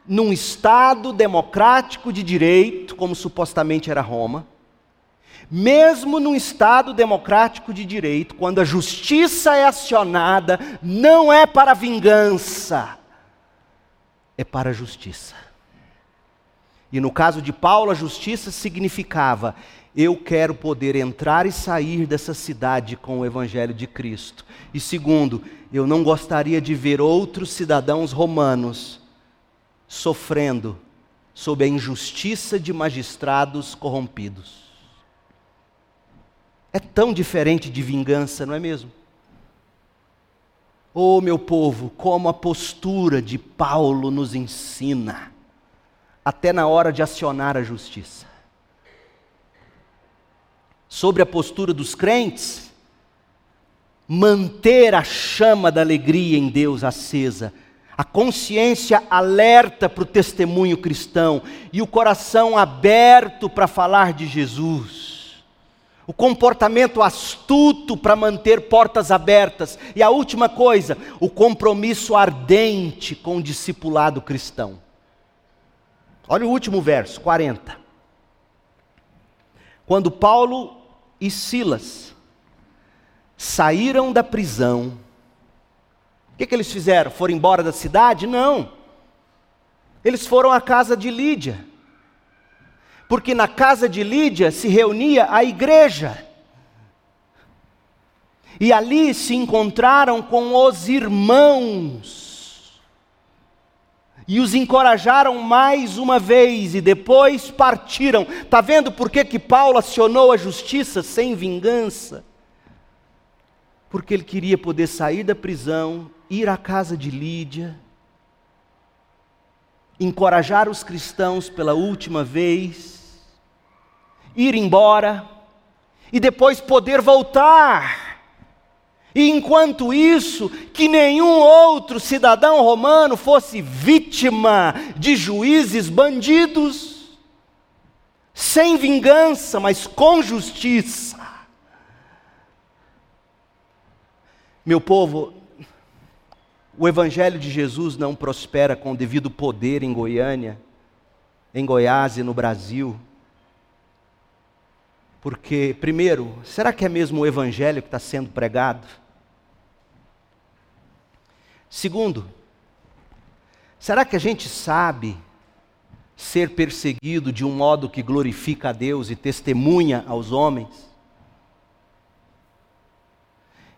num Estado democrático de direito, como supostamente era Roma, mesmo num Estado democrático de direito, quando a justiça é acionada, não é para vingança, é para a justiça. E no caso de Paulo, a justiça significava eu quero poder entrar e sair dessa cidade com o Evangelho de Cristo. E segundo, eu não gostaria de ver outros cidadãos romanos sofrendo sob a injustiça de magistrados corrompidos. É tão diferente de vingança, não é mesmo? Oh, meu povo, como a postura de Paulo nos ensina, até na hora de acionar a justiça sobre a postura dos crentes, manter a chama da alegria em Deus acesa, a consciência alerta para o testemunho cristão e o coração aberto para falar de Jesus. O comportamento astuto para manter portas abertas. E a última coisa, o compromisso ardente com o discipulado cristão. Olha o último verso, 40. Quando Paulo e Silas saíram da prisão. O que, que eles fizeram? Foram embora da cidade? Não. Eles foram à casa de Lídia. Porque na casa de Lídia se reunia a igreja. E ali se encontraram com os irmãos e os encorajaram mais uma vez e depois partiram. Está vendo por que, que Paulo acionou a justiça sem vingança? Porque ele queria poder sair da prisão, ir à casa de Lídia, encorajar os cristãos pela última vez, ir embora e depois poder voltar e enquanto isso, que nenhum outro cidadão romano fosse vítima de juízes bandidos, sem vingança, mas com justiça. Meu povo, o Evangelho de Jesus não prospera com o devido poder em Goiânia, em Goiás e no Brasil Porque, primeiro, será que é mesmo o Evangelho que está sendo pregado? Segundo, será que a gente sabe ser perseguido de um modo que glorifica a Deus e testemunha aos homens?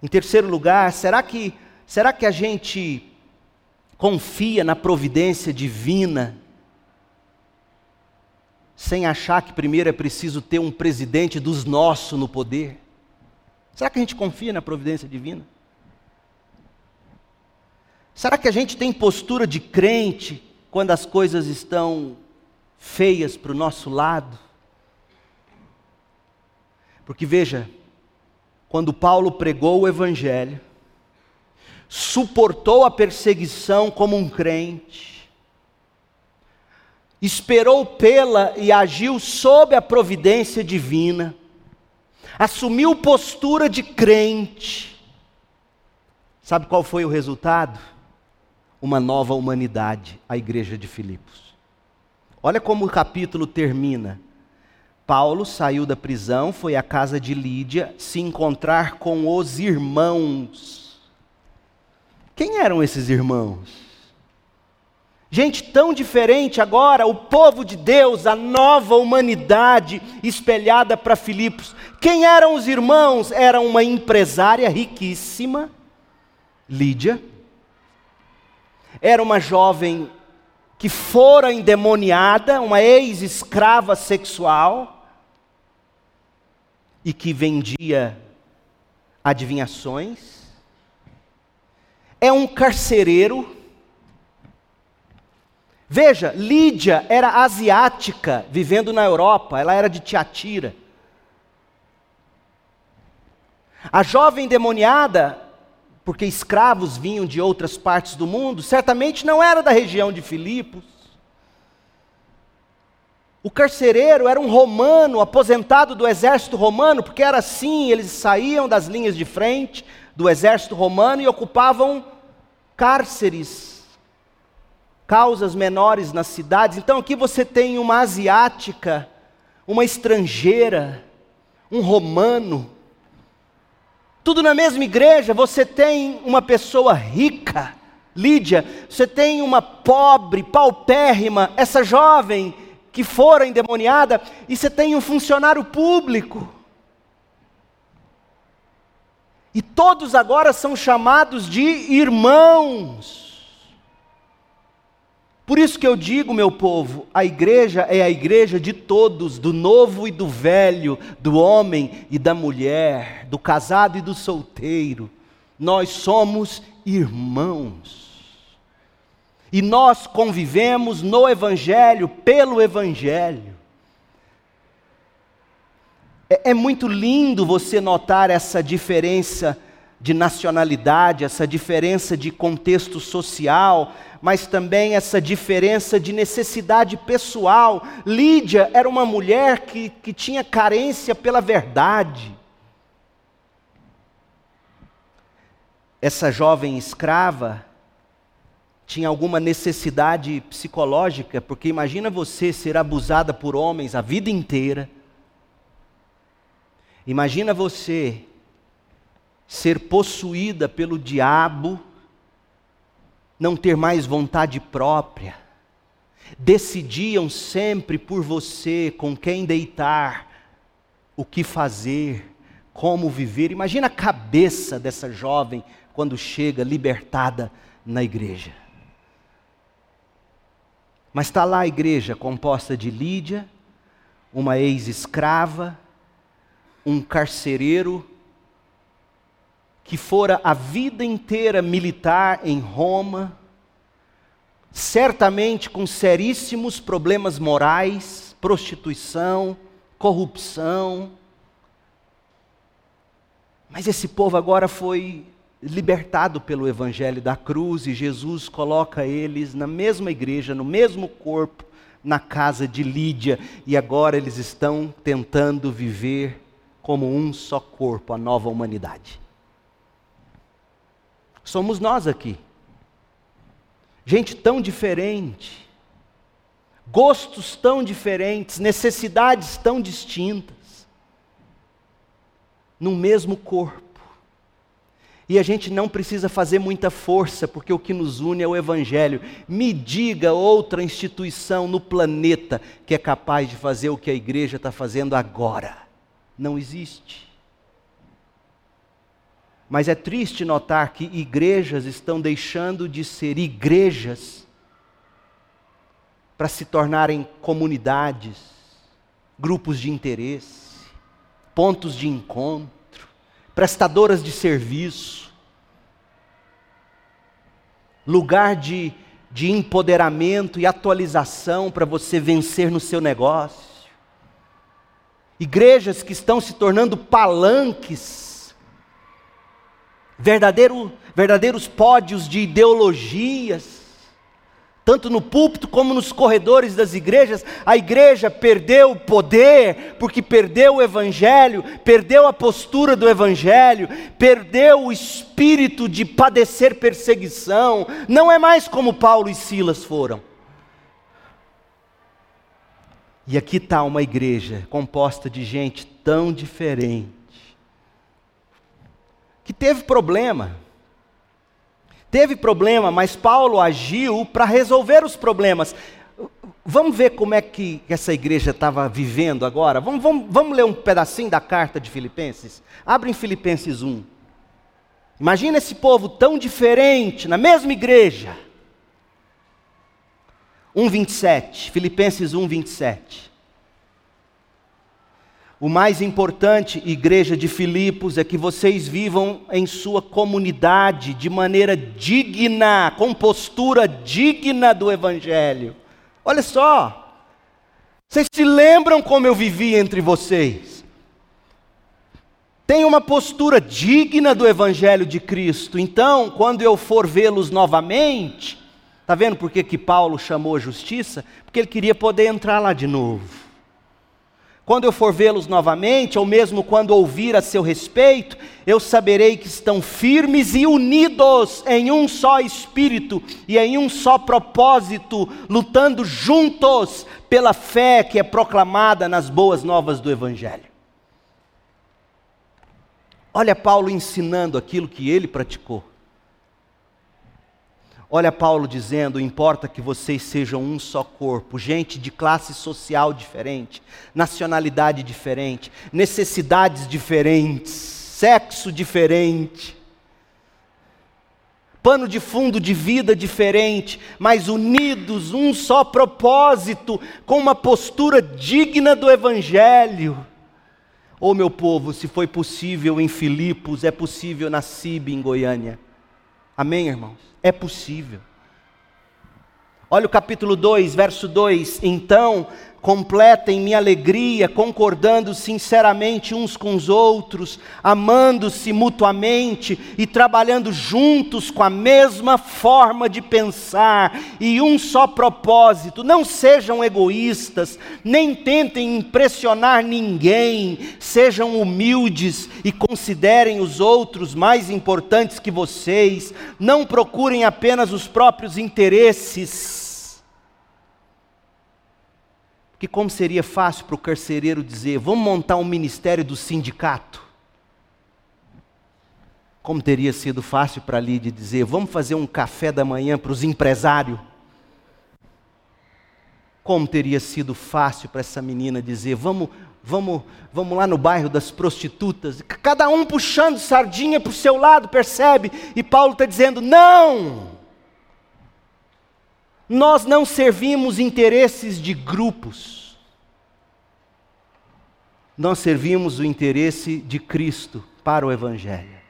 Em terceiro lugar, será que, será que a gente confia na providência divina, sem achar que primeiro é preciso ter um presidente dos nossos no poder? Será que a gente confia na providência divina? Será que a gente tem postura de crente quando as coisas estão feias para o nosso lado? Porque veja, quando Paulo pregou o Evangelho, suportou a perseguição como um crente, esperou pela e agiu sob a providência divina, assumiu postura de crente. Sabe qual foi o resultado? Uma nova humanidade, a igreja de Filipos. Olha como o capítulo termina. Paulo saiu da prisão, foi à casa de Lídia se encontrar com os irmãos. Quem eram esses irmãos? Gente tão diferente agora, o povo de Deus, a nova humanidade espelhada para Filipos. Quem eram os irmãos? Era uma empresária riquíssima, Lídia. Era uma jovem que fora endemoniada, uma ex-escrava sexual e que vendia adivinhações. É um carcereiro. Veja, Lídia era asiática, vivendo na Europa, ela era de Tiatira. A jovem demoniada, porque escravos vinham de outras partes do mundo, certamente não era da região de Filipos. O carcereiro era um romano, aposentado do exército romano, porque era assim, eles saíam das linhas de frente do exército romano e ocupavam cárceres, causas menores nas cidades. Então aqui você tem uma asiática, uma estrangeira, um romano. Tudo na mesma igreja, você tem uma pessoa rica, Lídia, você tem uma pobre, paupérrima, essa jovem que fora endemoniada, e você tem um funcionário público. E todos agora são chamados de irmãos. Por isso que eu digo, meu povo, a igreja é a igreja de todos, do novo e do velho, do homem e da mulher, do casado e do solteiro. Nós somos irmãos. E nós convivemos no Evangelho, pelo Evangelho. É, é, muito lindo você notar essa diferença de nacionalidade, essa diferença de contexto social, mas também essa diferença de necessidade pessoal. Lídia era uma mulher que, que tinha carência pela verdade. Essa jovem escrava, tinha alguma necessidade psicológica, porque imagina você ser abusada por homens a vida inteira. Imagina você ser possuída pelo diabo, não ter mais vontade própria. Decidiam sempre por você com quem deitar, o que fazer, como viver. Imagina a cabeça dessa jovem quando chega libertada na igreja. Mas está lá a igreja composta de Lídia, uma ex-escrava, um carcereiro, que fora a vida inteira militar em Roma, certamente com seríssimos problemas morais, prostituição, corrupção. Mas esse povo agora foi libertado pelo evangelho da cruz e Jesus coloca eles na mesma igreja, no mesmo corpo, na casa de Lídia, e agora eles estão tentando viver como um só corpo, a nova humanidade. Somos nós aqui. Gente tão diferente, gostos tão diferentes, necessidades tão distintas. no mesmo corpo. E a gente não precisa fazer muita força, porque o que nos une é o Evangelho. Me diga outra instituição no planeta que é capaz de fazer o que a igreja está fazendo agora. Não existe. Mas é triste notar que igrejas estão deixando de ser igrejas para se tornarem comunidades, grupos de interesse, pontos de encontro, prestadoras de serviço, lugar de, de empoderamento e atualização para você vencer no seu negócio. Igrejas que estão se tornando palanques verdadeiro, verdadeiros pódios de ideologias, tanto no púlpito como nos corredores das igrejas, a igreja perdeu o poder, porque perdeu o evangelho, perdeu a postura do evangelho, perdeu o espírito de padecer perseguição, não é mais como Paulo e Silas foram. E aqui está uma igreja composta de gente tão diferente que teve problema. Teve problema, mas Paulo agiu para resolver os problemas. Vamos ver como é que essa igreja estava vivendo agora? Vamos, vamos, vamos ler um pedacinho da carta de Filipenses? Abre em Filipenses 1. Imagina esse povo tão diferente, na mesma igreja. 1,27, Filipenses 1, 27. O mais importante, igreja de Filipos, é que vocês vivam em sua comunidade de maneira digna, com postura digna do Evangelho. Olha só, vocês se lembram como eu vivi entre vocês? Tem uma postura digna do Evangelho de Cristo. Então, quando eu for vê-los novamente, está vendo por que, Paulo chamou a justiça? Porque ele queria poder entrar lá de novo. Quando eu for vê-los novamente, ou mesmo quando ouvir a seu respeito, eu saberei que estão firmes e unidos em um só espírito e em um só propósito, lutando juntos pela fé que é proclamada nas boas novas do Evangelho. Olha Paulo ensinando aquilo que ele praticou. Olha Paulo dizendo: importa que vocês sejam um só corpo, gente de classe social diferente, nacionalidade diferente, necessidades diferentes, sexo diferente, pano de fundo de vida diferente, mas unidos, um só propósito, com uma postura digna do Evangelho. Oh, meu povo, se foi possível em Filipos, é possível na CIB em Goiânia. Amém, irmãos? É possível. Olha o capítulo 2, verso 2: Então completem minha alegria, concordando sinceramente uns com os outros, amando-se mutuamente e trabalhando juntos com a mesma forma de pensar e um só propósito. Não sejam egoístas, nem tentem impressionar ninguém, sejam humildes e considerem os outros mais importantes que vocês. Não procurem apenas os próprios interesses que como seria fácil para o carcereiro dizer, vamos montar um ministério do sindicato? Como teria sido fácil para Lídia dizer, vamos fazer um café da manhã para os empresários? Como teria sido fácil para essa menina dizer, vamos, vamos, vamos lá no bairro das prostitutas, cada um puxando sardinha para o seu lado, percebe? E Paulo está dizendo, não! Nós não servimos interesses de grupos. Nós servimos o interesse de Cristo para o Evangelho.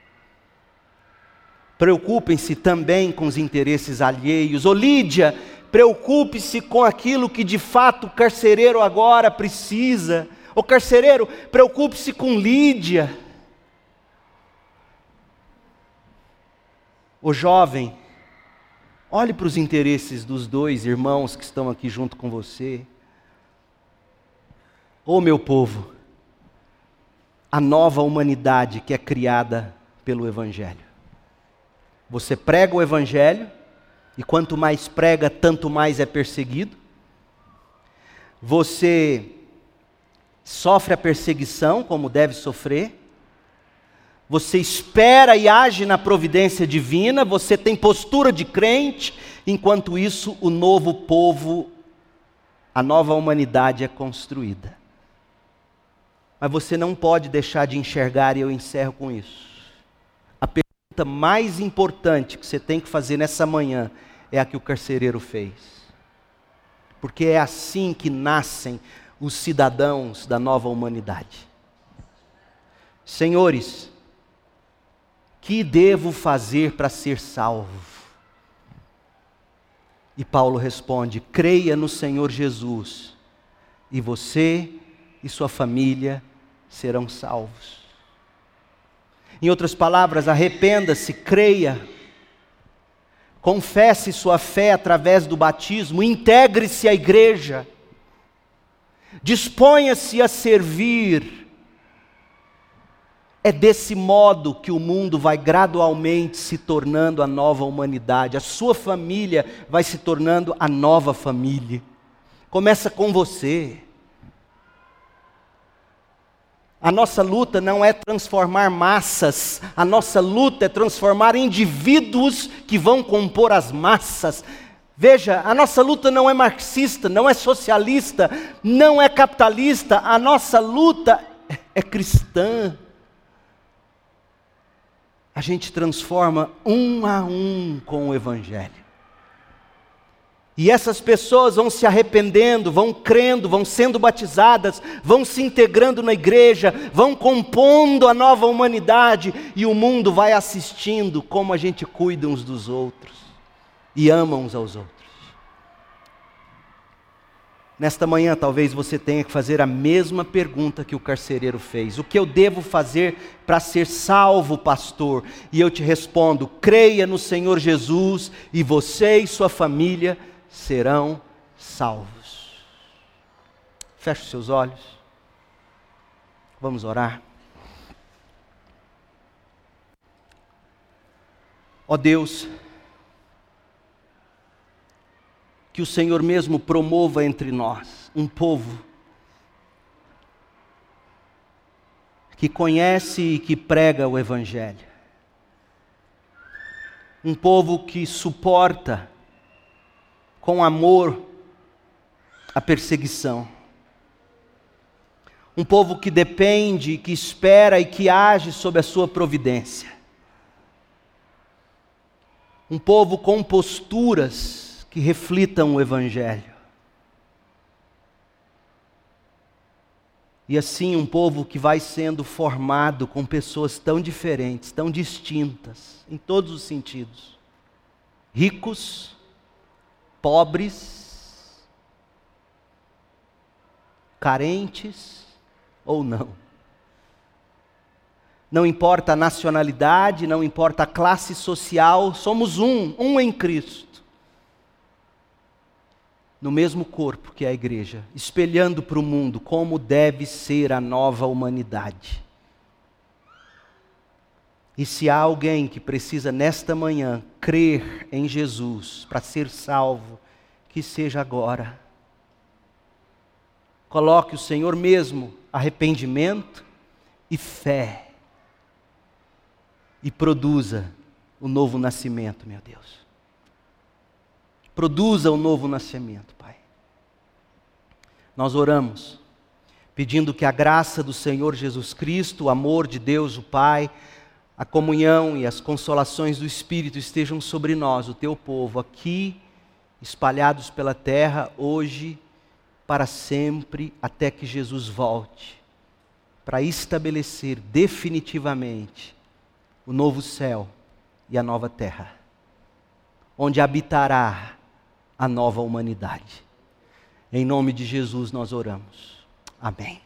Preocupem-se também com os interesses alheios. Ô Lídia, preocupe-se com aquilo que de fato o carcereiro agora precisa. O carcereiro, preocupe-se com Lídia. O jovem, Olhe para os interesses dos dois irmãos que estão aqui junto com você. Ô oh, meu povo, a nova humanidade que é criada pelo Evangelho. Você prega o Evangelho, e quanto mais prega, tanto mais é perseguido. Você sofre a perseguição como deve sofrer, você espera e age na providência divina, você tem postura de crente, enquanto isso, o novo povo, a nova humanidade é construída. Mas você não pode deixar de enxergar, e eu encerro com isso. A pergunta mais importante que você tem que fazer nessa manhã é a que o carcereiro fez. Porque é assim que nascem os cidadãos da nova humanidade. Senhores, que devo fazer para ser salvo? E Paulo responde: creia no Senhor Jesus, e você e sua família serão salvos. Em outras palavras, arrependa-se, creia, confesse sua fé através do batismo, integre-se à igreja, disponha-se a servir é desse modo que o mundo vai gradualmente se tornando a nova humanidade, a sua família vai se tornando a nova família. Começa com você. A nossa luta não é transformar massas, a nossa luta é transformar indivíduos que vão compor as massas. Veja, a nossa luta não é marxista, não é socialista, não é capitalista, a nossa luta é cristã a gente transforma um a um com o Evangelho. E essas pessoas vão se arrependendo, vão crendo, vão sendo batizadas, vão se integrando na igreja, vão compondo a nova humanidade, e o mundo vai assistindo como a gente cuida uns dos outros e ama uns aos outros. Nesta manhã, talvez você tenha que fazer a mesma pergunta que o carcereiro fez: O que eu devo fazer para ser salvo, pastor? E eu te respondo: creia no Senhor Jesus e você e sua família serão salvos. Feche os seus olhos. Vamos orar. Ó Deus, que o Senhor mesmo promova entre nós um povo que conhece e que prega o Evangelho. Um povo que suporta com amor a perseguição. Um povo que depende, que espera e que age sob a sua providência. Um povo com posturas que reflitam o Evangelho. E assim, um povo que vai sendo formado com pessoas tão diferentes, tão distintas, em todos os sentidos: ricos, pobres, carentes ou não. Não importa a nacionalidade, não importa a classe social, somos um, um em Cristo no mesmo corpo que é a igreja, espelhando para o mundo como deve ser a nova humanidade. E se há alguém que precisa nesta manhã crer em Jesus para ser salvo, que seja agora. Coloque o Senhor mesmo arrependimento e fé. E produza o novo nascimento, meu Deus. Produza o novo nascimento, Pai. Nós oramos, pedindo que a graça do Senhor Jesus Cristo, o amor de Deus, o Pai, a comunhão e as consolações do Espírito estejam sobre nós, o teu povo, aqui, espalhados pela terra, hoje, para sempre, até que Jesus volte, para estabelecer definitivamente o novo céu e a nova terra, onde habitará a nova humanidade. Em nome de Jesus nós oramos. Amém.